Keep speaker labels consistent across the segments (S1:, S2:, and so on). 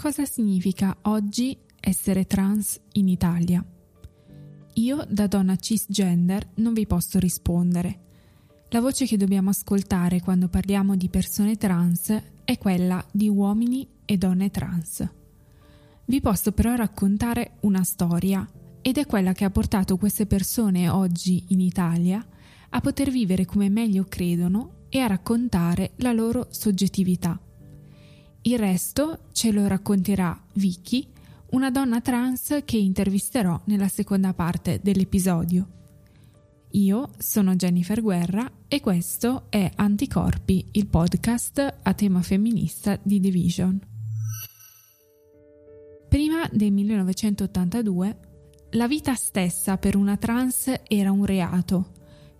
S1: Cosa significa oggi essere trans in Italia? Io, da donna cisgender, non vi posso rispondere. La voce che dobbiamo ascoltare quando parliamo di persone trans è quella di uomini e donne trans. Vi posso però raccontare una storia ed è quella che ha portato queste persone oggi in Italia a poter vivere come meglio credono e a raccontare la loro soggettività. Il resto ce lo racconterà Vicky, una donna trans che intervisterò nella seconda parte dell'episodio. Io sono Jennifer Guerra e questo è Anticorpi, il podcast a tema femminista di Division. Prima del 1982, la vita stessa per una trans era un reato,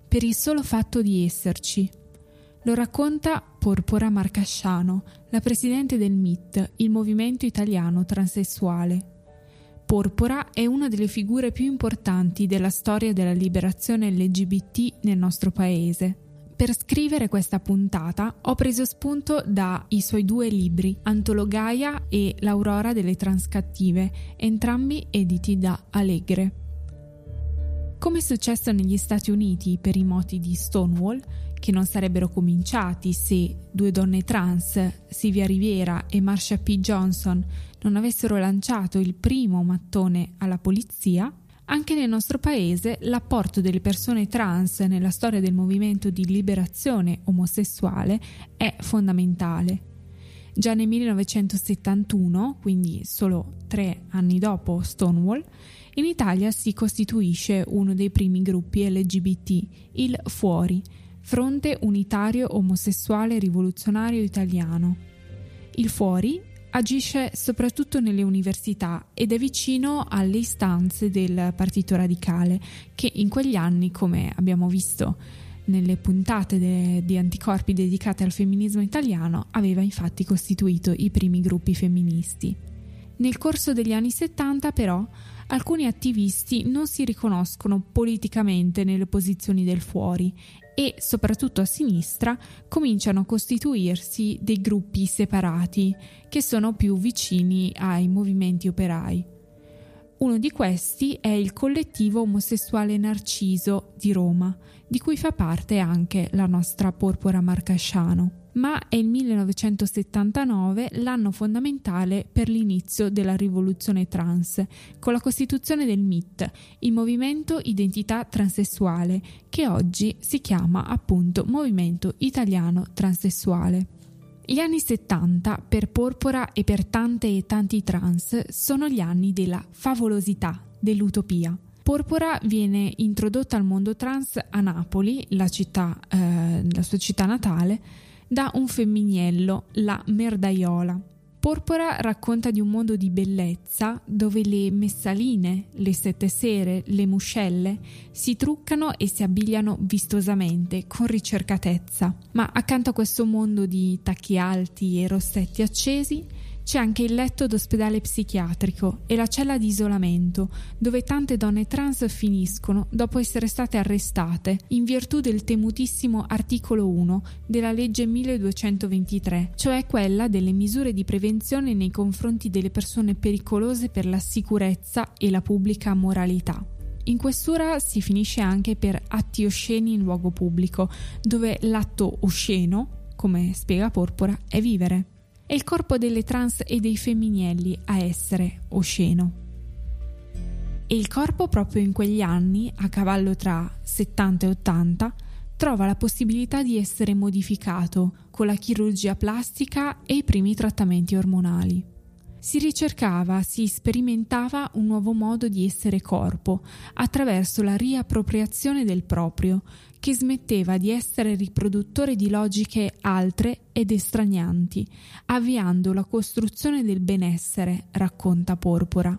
S1: per il solo fatto di esserci. Lo racconta Porpora Marcasciano, la presidente del MIT, il Movimento Italiano Transessuale. Porpora è una delle figure più importanti della storia della liberazione LGBT nel nostro paese. Per scrivere questa puntata ho preso spunto dai suoi due libri, Antologaia e L'Aurora delle Transcattive, entrambi editi da Allegre. Come è successo negli Stati Uniti per i moti di Stonewall, che non sarebbero cominciati se due donne trans, Sylvia Riviera e Marsha P. Johnson, non avessero lanciato il primo mattone alla polizia, anche nel nostro paese l'apporto delle persone trans nella storia del movimento di liberazione omosessuale è fondamentale. Già nel 1971, quindi solo tre anni dopo Stonewall, in Italia si costituisce uno dei primi gruppi LGBT, il Fuori, Fronte Unitario Omosessuale Rivoluzionario Italiano. Il Fuori agisce soprattutto nelle università ed è vicino alle istanze del Partito Radicale, che in quegli anni, come abbiamo visto nelle puntate de- di anticorpi dedicate al femminismo italiano, aveva infatti costituito i primi gruppi femministi. Nel corso degli anni 70 però alcuni attivisti non si riconoscono politicamente nelle posizioni del fuori e, soprattutto a sinistra, cominciano a costituirsi dei gruppi separati che sono più vicini ai movimenti operai. Uno di questi è il collettivo omosessuale Narciso di Roma, di cui fa parte anche la nostra Porpora Marcasciano ma è il 1979 l'anno fondamentale per l'inizio della rivoluzione trans, con la costituzione del MIT, il Movimento Identità Transessuale, che oggi si chiama appunto Movimento Italiano Transessuale. Gli anni 70 per Porpora e per tante e tanti trans sono gli anni della favolosità, dell'utopia. Porpora viene introdotta al mondo trans a Napoli, la, città, eh, la sua città natale, da un femminiello, la merdaiola. Porpora racconta di un mondo di bellezza dove le messaline, le sette sere, le muscelle si truccano e si abbigliano vistosamente, con ricercatezza. Ma accanto a questo mondo di tacchi alti e rossetti accesi c'è anche il letto d'ospedale psichiatrico e la cella di isolamento, dove tante donne trans finiscono dopo essere state arrestate in virtù del temutissimo articolo 1 della legge 1223, cioè quella delle misure di prevenzione nei confronti delle persone pericolose per la sicurezza e la pubblica moralità. In questura si finisce anche per atti osceni in luogo pubblico, dove l'atto osceno, come spiega Porpora, è vivere è il corpo delle trans e dei femminielli a essere osceno. E il corpo proprio in quegli anni, a cavallo tra 70 e 80, trova la possibilità di essere modificato con la chirurgia plastica e i primi trattamenti ormonali. Si ricercava, si sperimentava un nuovo modo di essere corpo attraverso la riappropriazione del proprio, che smetteva di essere riproduttore di logiche altre ed estranianti, avviando la costruzione del benessere, racconta Porpora.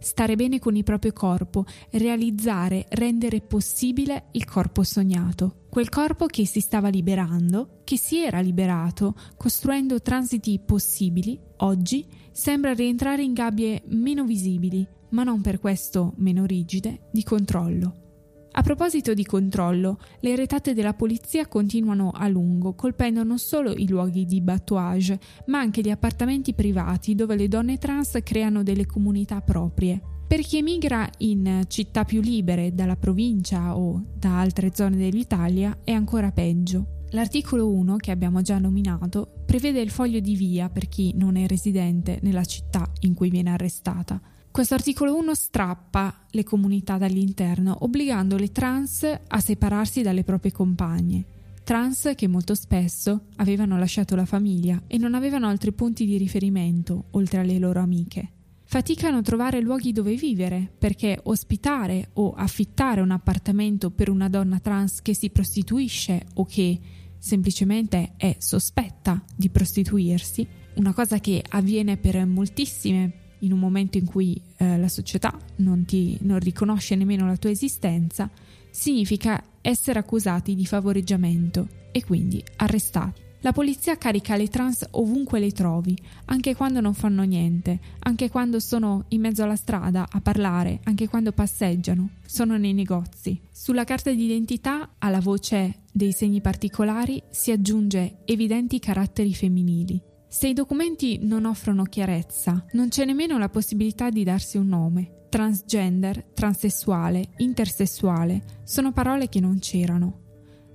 S1: Stare bene con il proprio corpo, realizzare, rendere possibile il corpo sognato, quel corpo che si stava liberando, che si era liberato, costruendo transiti possibili, oggi sembra rientrare in gabbie meno visibili, ma non per questo meno rigide, di controllo. A proposito di controllo, le retate della polizia continuano a lungo, colpendo non solo i luoghi di batouage, ma anche gli appartamenti privati dove le donne trans creano delle comunità proprie. Per chi emigra in città più libere dalla provincia o da altre zone dell'Italia è ancora peggio. L'articolo 1, che abbiamo già nominato, prevede il foglio di via per chi non è residente nella città in cui viene arrestata. Questo articolo 1 strappa le comunità dall'interno, obbligando le trans a separarsi dalle proprie compagne. Trans che molto spesso avevano lasciato la famiglia e non avevano altri punti di riferimento oltre alle loro amiche. Faticano a trovare luoghi dove vivere perché ospitare o affittare un appartamento per una donna trans che si prostituisce o che semplicemente è sospetta di prostituirsi, una cosa che avviene per moltissime in un momento in cui eh, la società non, ti, non riconosce nemmeno la tua esistenza, significa essere accusati di favoreggiamento e quindi arrestati. La polizia carica le trans ovunque le trovi, anche quando non fanno niente, anche quando sono in mezzo alla strada a parlare, anche quando passeggiano, sono nei negozi. Sulla carta d'identità, alla voce dei segni particolari, si aggiunge evidenti caratteri femminili. Se i documenti non offrono chiarezza, non c'è nemmeno la possibilità di darsi un nome. Transgender, transessuale, intersessuale sono parole che non c'erano.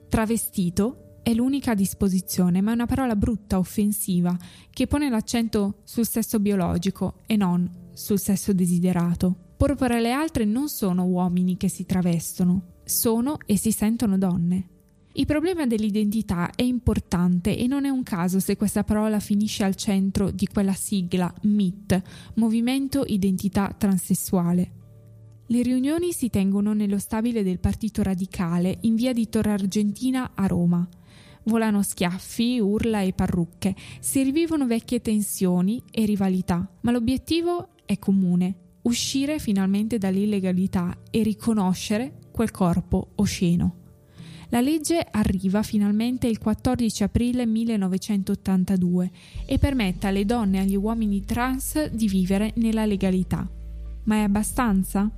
S1: Travestito è l'unica disposizione, ma è una parola brutta, offensiva, che pone l'accento sul sesso biologico e non sul sesso desiderato. Porpora e le altre non sono uomini che si travestono, sono e si sentono donne. Il problema dell'identità è importante e non è un caso se questa parola finisce al centro di quella sigla MIT, Movimento Identità Transessuale. Le riunioni si tengono nello stabile del Partito Radicale in via di Torre Argentina a Roma. Volano schiaffi, urla e parrucche, si rivivono vecchie tensioni e rivalità, ma l'obiettivo è comune, uscire finalmente dall'illegalità e riconoscere quel corpo osceno. La legge arriva finalmente il 14 aprile 1982 e permette alle donne e agli uomini trans di vivere nella legalità. Ma è abbastanza?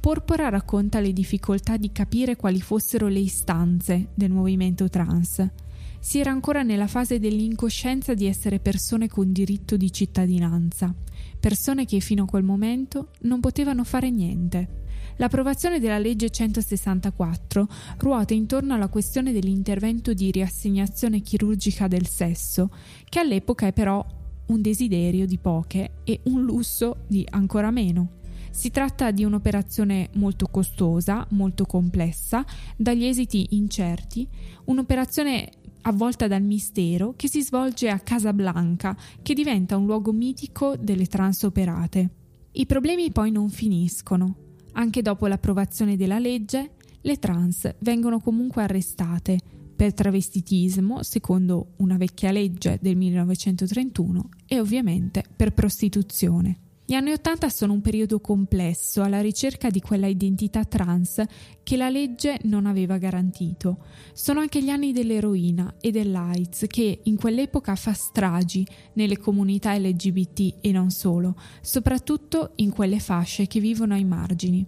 S1: Porpora racconta le difficoltà di capire quali fossero le istanze del movimento trans. Si era ancora nella fase dell'incoscienza di essere persone con diritto di cittadinanza, persone che fino a quel momento non potevano fare niente. L'approvazione della legge 164 ruota intorno alla questione dell'intervento di riassegnazione chirurgica del sesso, che all'epoca è però un desiderio di poche e un lusso di ancora meno. Si tratta di un'operazione molto costosa, molto complessa, dagli esiti incerti, un'operazione avvolta dal mistero che si svolge a Casablanca, che diventa un luogo mitico delle transoperate. I problemi poi non finiscono. Anche dopo l'approvazione della legge, le trans vengono comunque arrestate per travestitismo, secondo una vecchia legge del 1931, e ovviamente per prostituzione. Gli anni Ottanta sono un periodo complesso alla ricerca di quella identità trans che la legge non aveva garantito. Sono anche gli anni dell'eroina e dell'AIDS che in quell'epoca fa stragi nelle comunità LGBT e non solo, soprattutto in quelle fasce che vivono ai margini.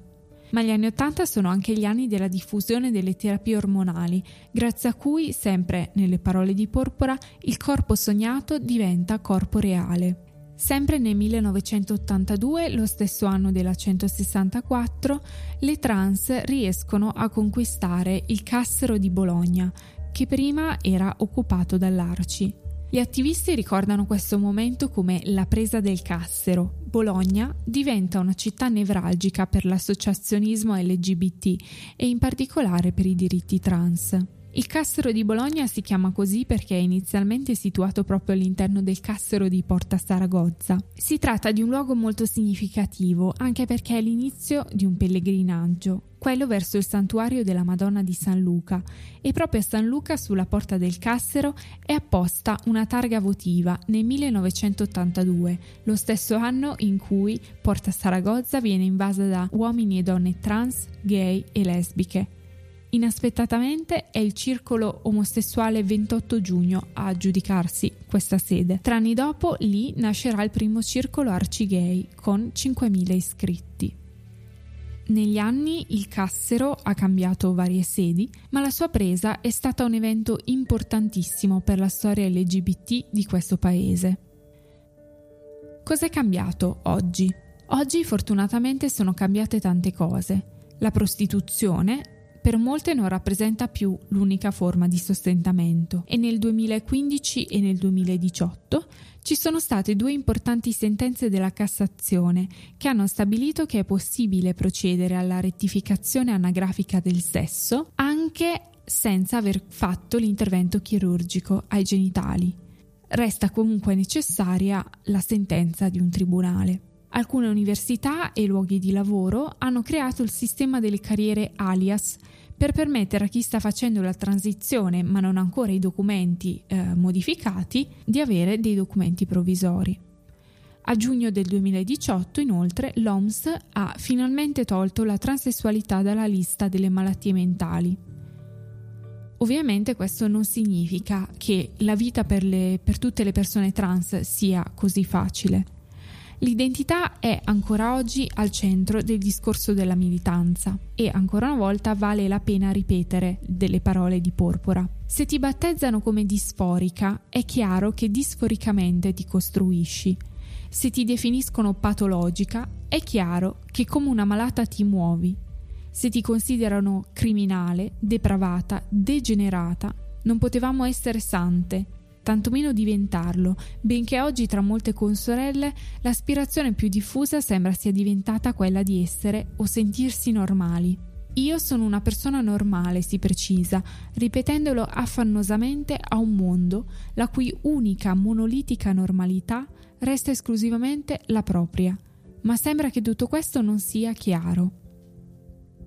S1: Ma gli anni Ottanta sono anche gli anni della diffusione delle terapie ormonali, grazie a cui, sempre nelle parole di Porpora, il corpo sognato diventa corpo reale. Sempre nel 1982, lo stesso anno della 164, le trans riescono a conquistare il Cassero di Bologna, che prima era occupato dall'Arci. Gli attivisti ricordano questo momento come la presa del Cassero. Bologna diventa una città nevralgica per l'associazionismo LGBT e in particolare per i diritti trans. Il Cassero di Bologna si chiama così perché è inizialmente situato proprio all'interno del Cassero di Porta Saragozza. Si tratta di un luogo molto significativo anche perché è l'inizio di un pellegrinaggio, quello verso il santuario della Madonna di San Luca e proprio a San Luca sulla porta del Cassero è apposta una targa votiva nel 1982, lo stesso anno in cui Porta Saragozza viene invasa da uomini e donne trans, gay e lesbiche. Inaspettatamente è il circolo omosessuale 28 giugno a giudicarsi questa sede. Tre anni dopo lì nascerà il primo circolo arcigay con 5.000 iscritti. Negli anni il Cassero ha cambiato varie sedi, ma la sua presa è stata un evento importantissimo per la storia LGBT di questo paese. Cos'è cambiato oggi? Oggi fortunatamente sono cambiate tante cose. La prostituzione per molte non rappresenta più l'unica forma di sostentamento e nel 2015 e nel 2018 ci sono state due importanti sentenze della Cassazione che hanno stabilito che è possibile procedere alla rettificazione anagrafica del sesso anche senza aver fatto l'intervento chirurgico ai genitali. Resta comunque necessaria la sentenza di un tribunale. Alcune università e luoghi di lavoro hanno creato il sistema delle carriere alias per permettere a chi sta facendo la transizione ma non ha ancora i documenti eh, modificati di avere dei documenti provvisori. A giugno del 2018, inoltre, l'OMS ha finalmente tolto la transessualità dalla lista delle malattie mentali. Ovviamente questo non significa che la vita per, le, per tutte le persone trans sia così facile. L'identità è ancora oggi al centro del discorso della militanza e ancora una volta vale la pena ripetere delle parole di Porpora. Se ti battezzano come disforica, è chiaro che disforicamente ti costruisci. Se ti definiscono patologica, è chiaro che come una malata ti muovi. Se ti considerano criminale, depravata, degenerata, non potevamo essere sante, tantomeno diventarlo, benché oggi tra molte consorelle l'aspirazione più diffusa sembra sia diventata quella di essere o sentirsi normali. Io sono una persona normale, si precisa, ripetendolo affannosamente a un mondo la cui unica monolitica normalità resta esclusivamente la propria. Ma sembra che tutto questo non sia chiaro.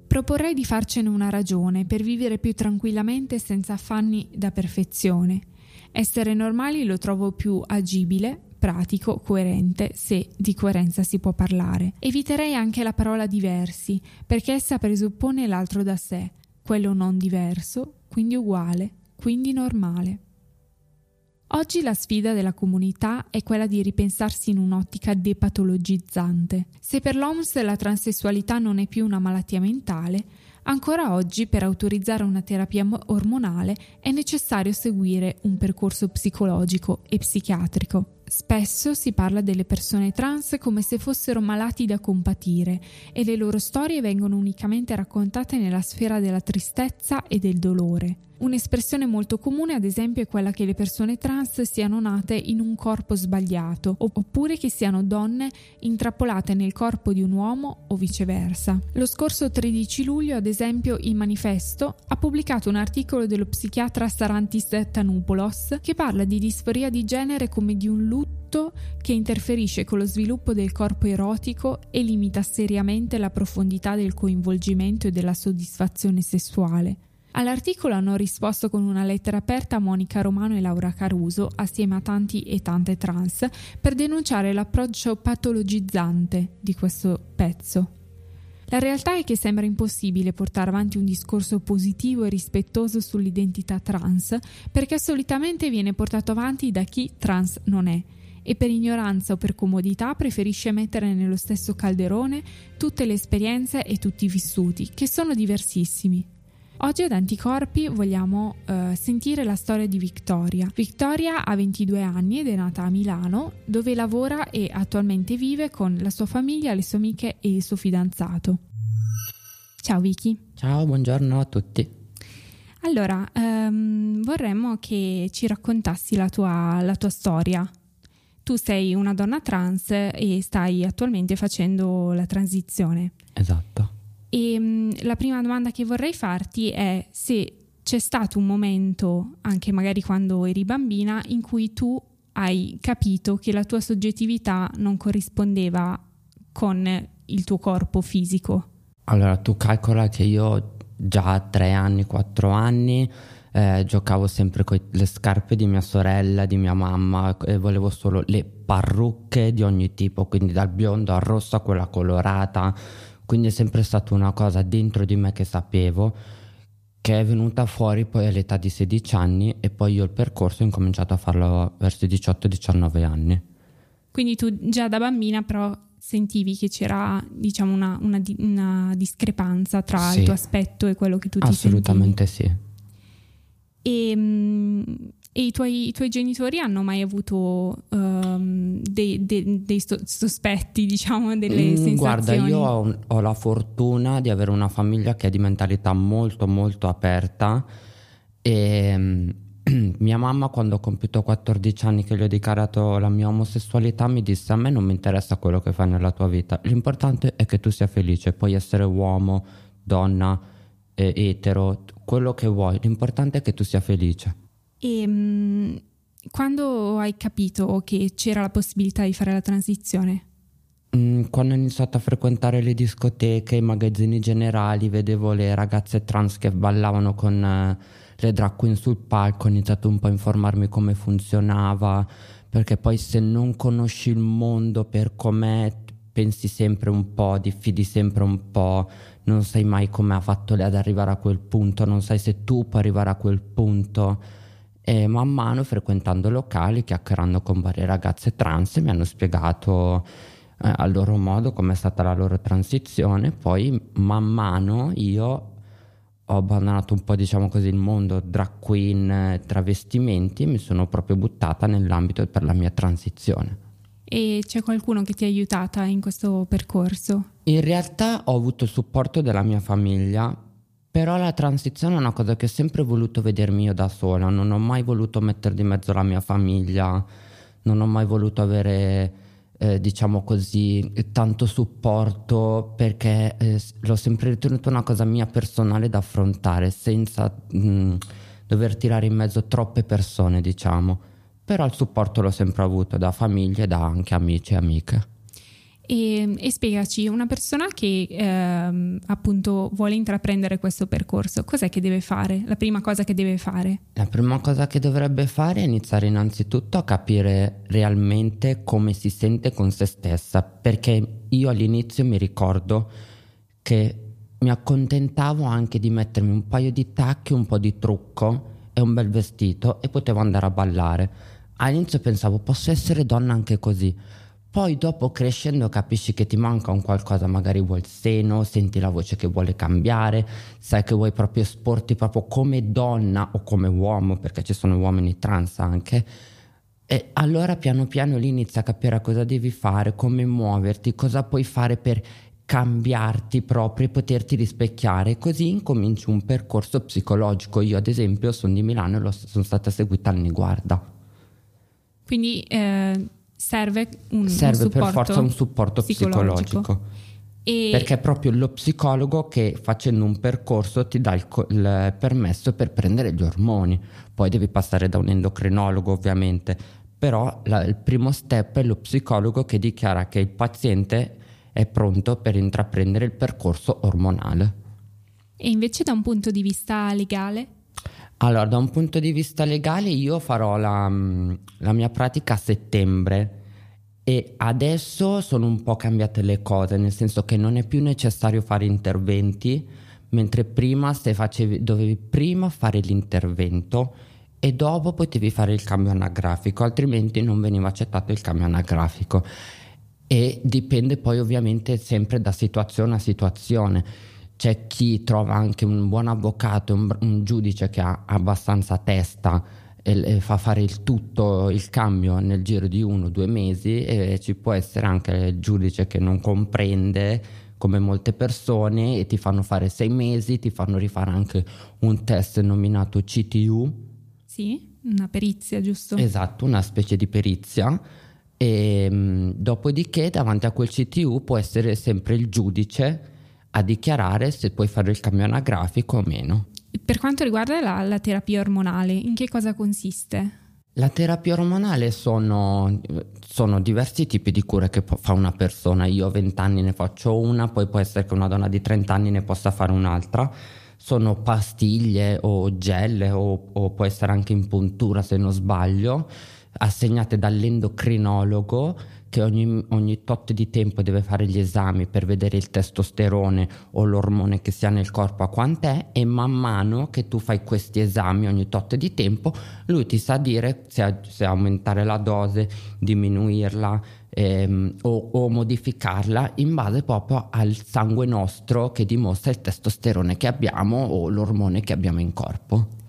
S1: Proporrei di farcene una ragione per vivere più tranquillamente senza affanni da perfezione essere normali lo trovo più agibile, pratico, coerente, se di coerenza si può parlare. Eviterei anche la parola diversi, perché essa presuppone l'altro da sé, quello non diverso, quindi uguale, quindi normale. Oggi la sfida della comunità è quella di ripensarsi in un'ottica depatologizzante. Se per l'OMS la transessualità non è più una malattia mentale, Ancora oggi per autorizzare una terapia ormonale è necessario seguire un percorso psicologico e psichiatrico. Spesso si parla delle persone trans come se fossero malati da compatire e le loro storie vengono unicamente raccontate nella sfera della tristezza e del dolore. Un'espressione molto comune, ad esempio, è quella che le persone trans siano nate in un corpo sbagliato, oppure che siano donne intrappolate nel corpo di un uomo o viceversa. Lo scorso 13 luglio, ad esempio, il Manifesto ha pubblicato un articolo dello psichiatra Sarantis Tanupoulos che parla di disforia di genere come di un lutto che interferisce con lo sviluppo del corpo erotico e limita seriamente la profondità del coinvolgimento e della soddisfazione sessuale. All'articolo hanno risposto con una lettera aperta Monica Romano e Laura Caruso, assieme a tanti e tante trans, per denunciare l'approccio patologizzante di questo pezzo. La realtà è che sembra impossibile portare avanti un discorso positivo e rispettoso sull'identità trans perché solitamente viene portato avanti da chi trans non è e per ignoranza o per comodità preferisce mettere nello stesso calderone tutte le esperienze e tutti i vissuti, che sono diversissimi. Oggi ad Anticorpi vogliamo uh, sentire la storia di Victoria. Victoria ha 22 anni ed è nata a Milano, dove lavora e attualmente vive con la sua famiglia, le sue amiche e il suo fidanzato. Ciao Vicky.
S2: Ciao, buongiorno a tutti.
S1: Allora, um, vorremmo che ci raccontassi la tua, la tua storia. Tu sei una donna trans e stai attualmente facendo la transizione.
S2: Esatto.
S1: E um, la prima domanda che vorrei farti è se c'è stato un momento, anche magari quando eri bambina, in cui tu hai capito che la tua soggettività non corrispondeva con il tuo corpo fisico.
S2: Allora, tu calcola che io già a tre anni, quattro anni eh, giocavo sempre con le scarpe di mia sorella, di mia mamma e volevo solo le parrucche di ogni tipo, quindi dal biondo al rosso a quella colorata quindi è sempre stata una cosa dentro di me che sapevo, che è venuta fuori poi all'età di 16 anni e poi io il percorso ho incominciato a farlo verso i 18-19 anni.
S1: Quindi tu già da bambina però sentivi che c'era diciamo una, una, una discrepanza tra
S2: Sì.
S1: il tuo aspetto e quello che tu ti
S2: Assolutamente sì.
S1: E, mm, e i, tuoi, i tuoi genitori hanno mai avuto ehm, dei, dei- dei sospetti, diciamo, delle
S2: Mm,
S1: sensazioni?
S2: Guarda, io ho, ho la fortuna di avere una famiglia che è di mentalità molto molto aperta e mm, mia mamma quando ho compiuto 14 anni che gli ho dichiarato la mia omosessualità mi disse a me non mi interessa quello che fai nella tua vita, l'importante è che tu sia felice, puoi essere uomo, donna, eh, etero, quello che vuoi, l'importante è che tu sia felice.
S1: E mm, quando hai capito che c'era la possibilità di fare la transizione?
S2: Mm, Quando ho iniziato a frequentare le discoteche, i magazzini generali, vedevo le ragazze trans che ballavano con eh, le drag queen sul palco, ho iniziato un po' a informarmi come funzionava, perché poi se non conosci il mondo per com'è, pensi sempre un po', diffidi sempre un po', non sai mai come ha fatto lei ad arrivare a quel punto, non sai se tu puoi arrivare a quel punto. E man mano frequentando locali, chiacchierando con varie ragazze trans, mi hanno spiegato eh, a loro modo com'è stata la loro transizione. Poi man mano io ho abbandonato un po', diciamo così, il mondo drag queen, eh, travestimenti e mi sono proprio buttata nell'ambito per la mia transizione.
S1: E c'è qualcuno che ti ha aiutata in questo percorso?
S2: In realtà ho avuto il supporto della mia famiglia, però la transizione è una cosa che ho sempre voluto vedermi io da sola, non ho mai voluto mettere di mezzo la mia famiglia, non ho mai voluto avere, eh, diciamo così, tanto supporto perché eh, l'ho sempre ritenuto una cosa mia personale da affrontare senza mh, dover tirare in mezzo troppe persone, diciamo. Però il supporto l'ho sempre avuto da famiglie e da anche amici e amiche.
S1: E, e spiegaci, una persona che ehm, appunto vuole intraprendere questo percorso, cos'è che deve fare? La prima cosa che deve fare?
S2: La prima cosa che dovrebbe fare è iniziare innanzitutto a capire realmente come si sente con se stessa, perché io all'inizio mi ricordo che mi accontentavo anche di mettermi un paio di tacchi, un po' di trucco e un bel vestito e potevo andare a ballare. All'inizio pensavo posso essere donna anche così. Poi dopo crescendo capisci che ti manca un qualcosa, magari vuoi il seno, senti la voce che vuole cambiare, sai che vuoi proprio esporti proprio come donna o come uomo, perché ci sono uomini trans anche. E allora piano piano lì inizi a capire cosa devi fare, come muoverti, cosa puoi fare per cambiarti proprio e poterti rispecchiare. Così incominci un percorso psicologico. Io ad esempio sono di Milano e sono stata seguita al Niguarda.
S1: Quindi eh, serve un, un
S2: Serve per
S1: supporto
S2: forza un supporto psicologico.
S1: E
S2: Perché è proprio lo psicologo che facendo un percorso ti dà il, co- il permesso per prendere gli ormoni. Poi devi passare da un endocrinologo ovviamente, però la- il primo step è lo psicologo che dichiara che il paziente è pronto per intraprendere il percorso ormonale.
S1: e invece da un punto di vista legale?
S2: Allora, da un punto di vista legale io farò la, mm, la mia pratica a settembre e adesso sono un po' cambiate le cose, nel senso che non è più necessario fare interventi, mentre prima se facevi, dovevi prima fare l'intervento e dopo potevi fare il cambio anagrafico, altrimenti non veniva accettato il cambio anagrafico. E dipende poi ovviamente sempre da situazione a situazione. C'è chi trova anche un buon avvocato, un, un giudice che ha abbastanza testa e, fa fare il tutto, il cambio nel giro di uno o due mesi e ci può essere anche il giudice che non comprende come molte persone e ti fanno fare sei mesi, ti fanno rifare anche un test nominato CTU,
S1: Sì, una perizia, giusto?
S2: Esatto, una specie di perizia. E mh, dopodiché, davanti a quel CTU può essere sempre il giudice a dichiarare se puoi fare il cambio anagrafico o meno.
S1: Per quanto riguarda la, la terapia ormonale, in che cosa consiste?
S2: La terapia ormonale sono, sono diversi tipi di cure che fa una persona. Io a 20 anni ne faccio una, poi può essere che una donna di 30 anni ne possa fare un'altra. Sono pastiglie o gel o, o può essere anche in puntura se non sbaglio, assegnate dall'endocrinologo che ogni, ogni tot di tempo deve fare gli esami per vedere il testosterone o l'ormone che sia nel corpo a quant'è e man mano che tu fai questi esami ogni tot di tempo lui ti sa dire se, se aumentare la dose, diminuirla ehm, o, o modificarla in base proprio al sangue nostro che dimostra il testosterone che abbiamo o l'ormone che abbiamo in corpo.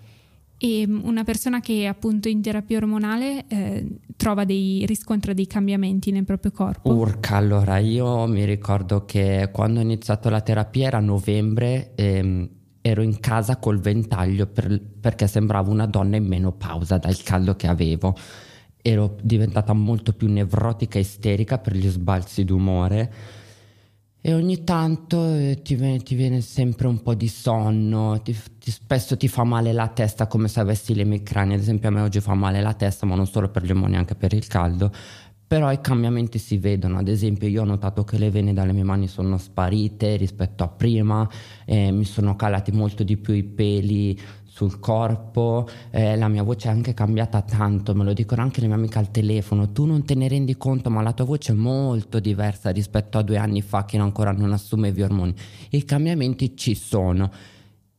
S1: E una persona che appunto in terapia ormonale eh, trova dei, riscontra dei cambiamenti nel proprio corpo?
S2: Urca, allora io mi ricordo che quando ho iniziato la terapia era novembre, ehm, ero in casa col ventaglio per, perché sembravo una donna in menopausa dal caldo che avevo. Ero diventata molto più nevrotica e isterica per gli sbalzi d'umore e ogni tanto eh, ti, viene, ti, viene, sempre un po' di sonno, ti, ti, spesso ti fa male la testa come se avessi le micranie, ad esempio a me oggi fa male la testa ma non solo per gli omoni anche per il caldo, però i cambiamenti si vedono, ad esempio io ho notato che le vene dalle mie mani sono sparite rispetto a prima, eh, mi sono calati molto di più i peli sul corpo, eh, la mia voce è anche cambiata tanto, me lo dicono anche le mie amiche al telefono, tu non te ne rendi conto ma la tua voce è molto diversa rispetto a due anni fa che ancora non assumevi ormoni. I cambiamenti ci sono,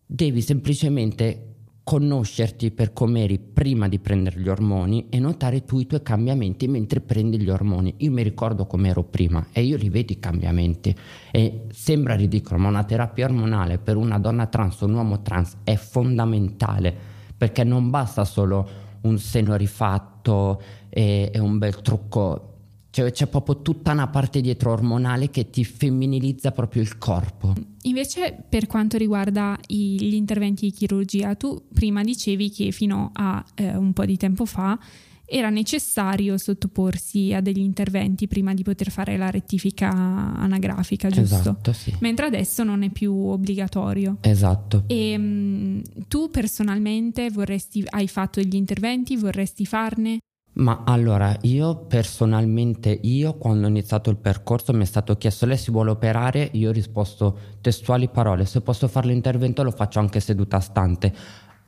S2: devi semplicemente conoscerti per come eri prima di prendere gli ormoni e notare tu i tuoi cambiamenti mentre prendi gli ormoni. Io mi ricordo come ero prima e io li vedo i cambiamenti e sembra ridicolo, ma una terapia ormonale per una donna trans o un uomo trans è fondamentale perché non basta solo un seno rifatto e, e un bel trucco cioè c'è proprio tutta una parte dietro ormonale che ti femminilizza proprio il corpo.
S1: Invece per quanto riguarda i, gli interventi di chirurgia, tu prima dicevi che fino a eh, un po' di tempo fa era necessario sottoporsi a degli interventi prima di poter fare la rettifica anagrafica, giusto?
S2: Esatto, sì.
S1: Mentre adesso non è più obbligatorio.
S2: Esatto.
S1: E mh, mm, tu personalmente vorresti, hai fatto degli interventi, vorresti farne?
S2: Ma allora, io personalmente, io quando ho iniziato il percorso mi è stato chiesto lei si vuole operare, io ho risposto testuali parole, se posso fare l'intervento lo faccio anche seduta stante.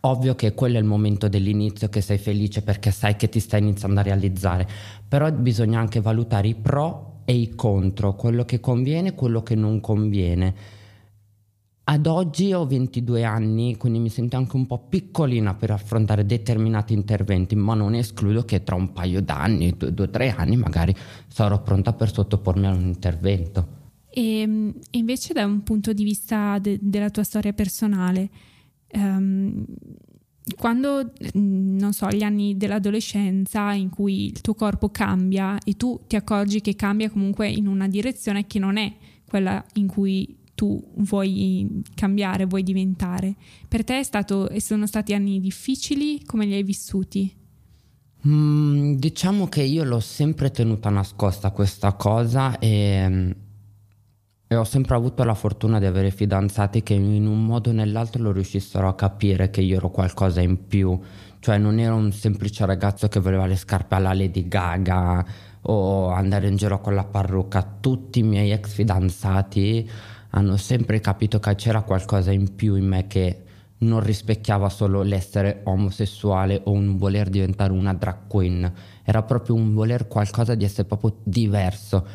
S2: Ovvio che quello è il momento dell'inizio che sei felice perché sai che ti stai iniziando a realizzare, però bisogna anche valutare i pro e i contro, quello che conviene e quello che non conviene ad oggi ho 22 anni, quindi mi sento anche un po' piccolina per affrontare determinati interventi, ma non escludo che tra un paio d'anni, due o tre anni, magari sarò pronta per sottopormi a un intervento.
S1: E, ehm, invece da un punto di vista de- della tua storia personale, um, quando, mm, non so, gli anni dell'adolescenza in cui il tuo corpo cambia e tu ti accorgi che cambia comunque in una direzione che non è quella in cui tu vuoi cambiare, vuoi diventare. Per te stato, sono stati anni difficili? Come li hai vissuti?
S2: Mm, diciamo che io l'ho sempre tenuta nascosta questa cosa e, e, ho sempre avuto la fortuna di avere fidanzati che in un modo o nell'altro lo riuscissero a capire che io ero qualcosa in più. Cioè non ero un semplice ragazzo che voleva le scarpe alla Lady Gaga o andare in giro con la parrucca. Tutti i miei ex fidanzati hanno sempre capito che c'era qualcosa in più in me che non rispecchiava solo l'essere omosessuale o un voler diventare una drag queen, era proprio un voler qualcosa di essere proprio diverso.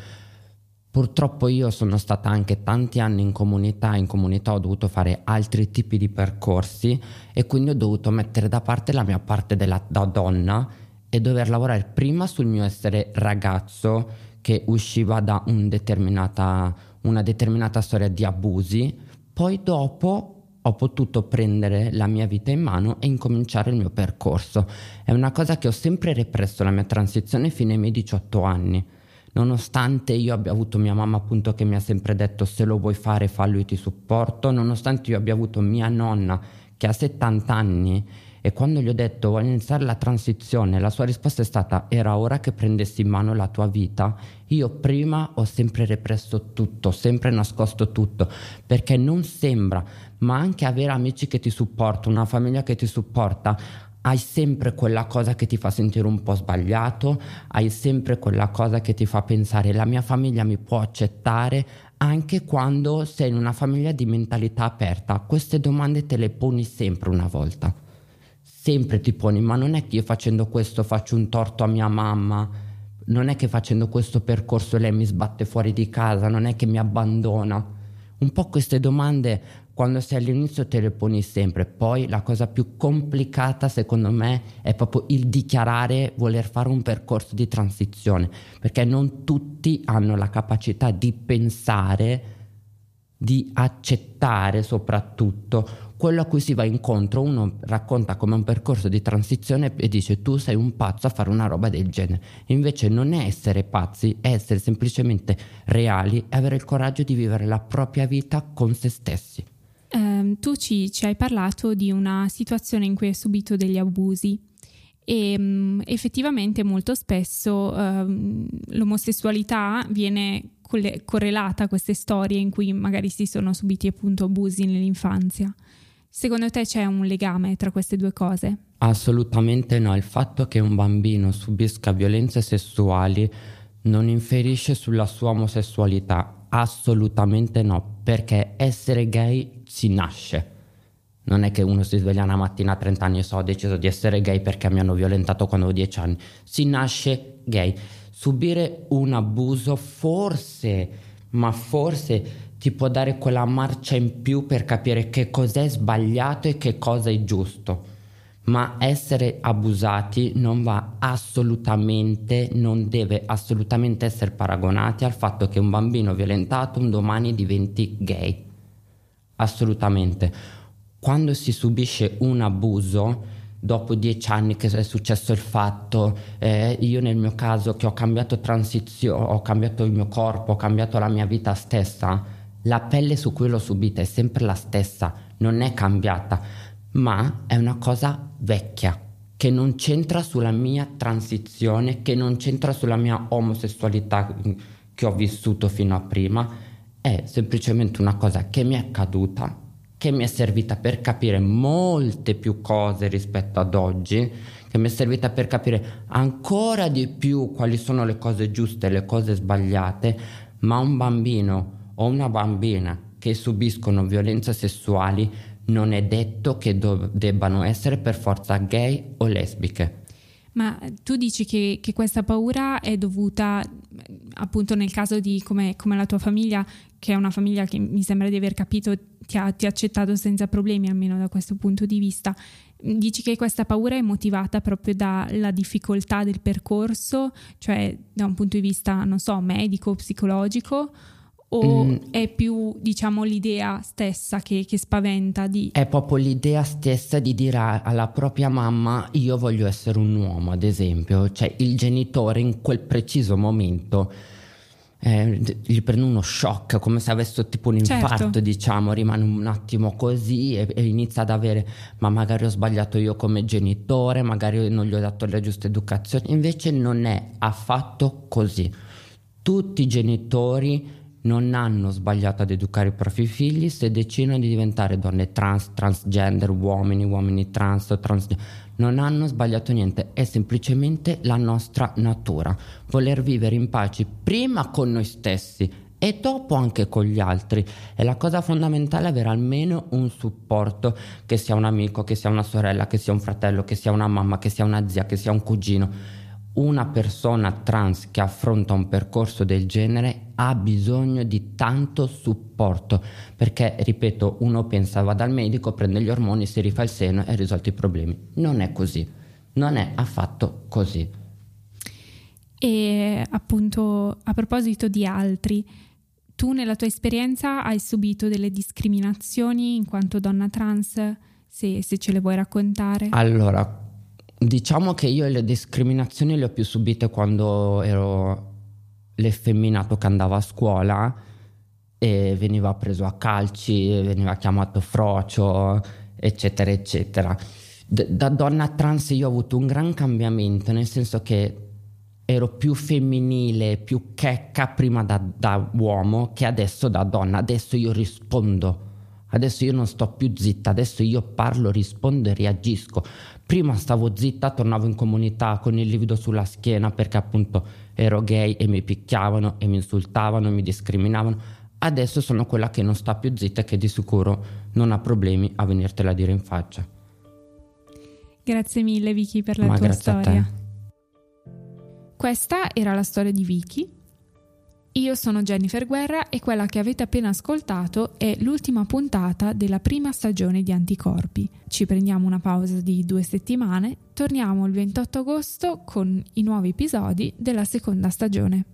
S2: Purtroppo io sono stata anche tanti anni in comunità, in comunità ho dovuto fare altri tipi di percorsi e quindi ho dovuto mettere da parte la mia parte della, da donna e dover lavorare prima sul mio essere ragazzo che usciva da un determinata una determinata storia di abusi, poi dopo ho potuto prendere la mia vita in mano e incominciare il mio percorso. È una cosa che ho sempre represso la mia transizione fino ai miei 18 anni. Nonostante io abbia avuto mia mamma appunto che mi ha sempre detto se lo vuoi fare fallo io ti supporto, nonostante io abbia avuto mia nonna che ha 70 anni e quando gli ho detto voglio iniziare la transizione, la sua risposta è stata era ora che prendessi in mano la tua vita. Io prima ho sempre represso tutto, sempre nascosto tutto, perché non sembra, ma anche avere amici che ti supportano, una famiglia che ti supporta, hai sempre quella cosa che ti fa sentire un po' sbagliato, hai sempre quella cosa che ti fa pensare la mia famiglia mi può accettare anche quando sei in una famiglia di mentalità aperta. Queste domande te le poni sempre una volta sempre ti poni, ma non è che io facendo questo faccio un torto a mia mamma. Non è che facendo questo percorso lei mi sbatte fuori di casa, non è che mi abbandona. Un po' queste domande quando sei all'inizio te le poni sempre, poi la cosa più complicata secondo me è proprio il dichiarare voler fare un percorso di transizione, perché non tutti hanno la capacità di pensare, di accettare soprattutto quello a cui si va incontro. Uno racconta come un percorso di transizione e dice tu sei un pazzo a fare una roba del genere. Invece non è essere pazzi, è essere semplicemente reali e avere il coraggio di vivere la propria vita con se stessi
S1: ehm, tu ci, ci, hai parlato di una situazione in cui hai subito degli abusi e mm, effettivamente molto spesso ehm, l'omosessualità viene correlata a queste storie in cui magari si sono subiti appunto abusi nell'infanzia. Secondo te c'è un legame tra queste due cose?
S2: Assolutamente no, il fatto che un bambino subisca violenze sessuali non inferisce sulla sua omosessualità, assolutamente no, perché essere gay si nasce. Non è che uno si sveglia una mattina a 30 anni e so ho deciso di essere gay perché mi hanno violentato quando avevo 10 anni. Si nasce gay. Subire un abuso forse, ma forse ti può dare quella marcia in più per capire che cos'è sbagliato e che cosa è giusto ma essere abusati non va assolutamente, non deve assolutamente essere paragonati al fatto che un bambino violentato un domani diventi gay. Assolutamente. Quando si subisce un abuso, dopo dieci anni che è successo il fatto, eh, io nel mio caso che ho cambiato transizione, ho cambiato il mio corpo, ho cambiato la mia vita stessa, la pelle su cui l'ho subita è sempre la stessa, non è cambiata ma è una cosa vecchia che non c'entra sulla mia transizione, che non c'entra sulla mia omosessualità che ho vissuto fino a prima, è semplicemente una cosa che mi è accaduta, che mi è servita per capire molte più cose rispetto ad oggi, che mi è servita per capire ancora di più quali sono le cose giuste e le cose sbagliate, ma un bambino o una bambina che subiscono violenze sessuali non è detto che do- debbano essere per forza gay o lesbiche.
S1: Ma tu dici che, che, questa paura è dovuta appunto nel caso di come, come, la tua famiglia, che è una famiglia che mi sembra di aver capito ti ha, ti ha accettato senza problemi, almeno da questo punto di vista. Dici che questa paura è motivata proprio dalla difficoltà del percorso, cioè da un punto di vista, non so, medico, psicologico, o mm. è più diciamo l'idea stessa che, che, spaventa di...
S2: È proprio l'idea stessa di dire alla propria mamma io voglio essere un uomo ad esempio, cioè il genitore in quel preciso momento eh, gli prende uno shock come se avesse tipo un infarto certo. diciamo, rimane un attimo così e, e inizia ad avere ma magari ho sbagliato io come genitore, magari non gli ho dato la giusta educazione, invece non è affatto così. Tutti i genitori non hanno sbagliato ad educare i propri figli se decidono di diventare donne trans, transgender, uomini, uomini trans, transgender. Non hanno sbagliato niente, è semplicemente la nostra natura. Voler vivere in pace prima con noi stessi e dopo anche con gli altri. E la cosa fondamentale è avere almeno un supporto, che sia un amico, che sia una sorella, che sia un fratello, che sia una mamma, che sia una zia, che sia un cugino una persona trans che affronta un percorso del genere ha bisogno di tanto supporto perché, ripeto, uno pensa va dal medico, prende gli ormoni, si rifà il seno e ha risolto i problemi. Non è così, non è affatto così.
S1: E appunto a proposito di altri, tu nella tua esperienza hai subito delle discriminazioni in quanto donna trans? Se, se ce le vuoi raccontare.
S2: Allora, Diciamo che io le discriminazioni le ho più subite quando ero l'effeminato che andava a scuola e veniva preso a calci, veniva chiamato frocio, eccetera, eccetera. D- da donna trans io ho avuto un gran cambiamento, nel senso che ero più femminile, più checca prima da, da uomo che adesso da donna. Adesso io rispondo Adesso io non sto più zitta, adesso io parlo, rispondo e reagisco. Prima stavo zitta, tornavo in comunità con il livido sulla schiena perché appunto ero gay e mi picchiavano e mi insultavano e mi discriminavano. Adesso sono quella che non sta più zitta e che di sicuro non ha problemi a venirtela a dire in faccia.
S1: Grazie mille Vicky per la Ma tua storia. Questa era la storia di Vicky. Io sono Jennifer Guerra e quella che avete appena ascoltato è l'ultima puntata della prima stagione di Anticorpi. Ci prendiamo una pausa di due settimane, torniamo il 28 agosto con i nuovi episodi della seconda stagione.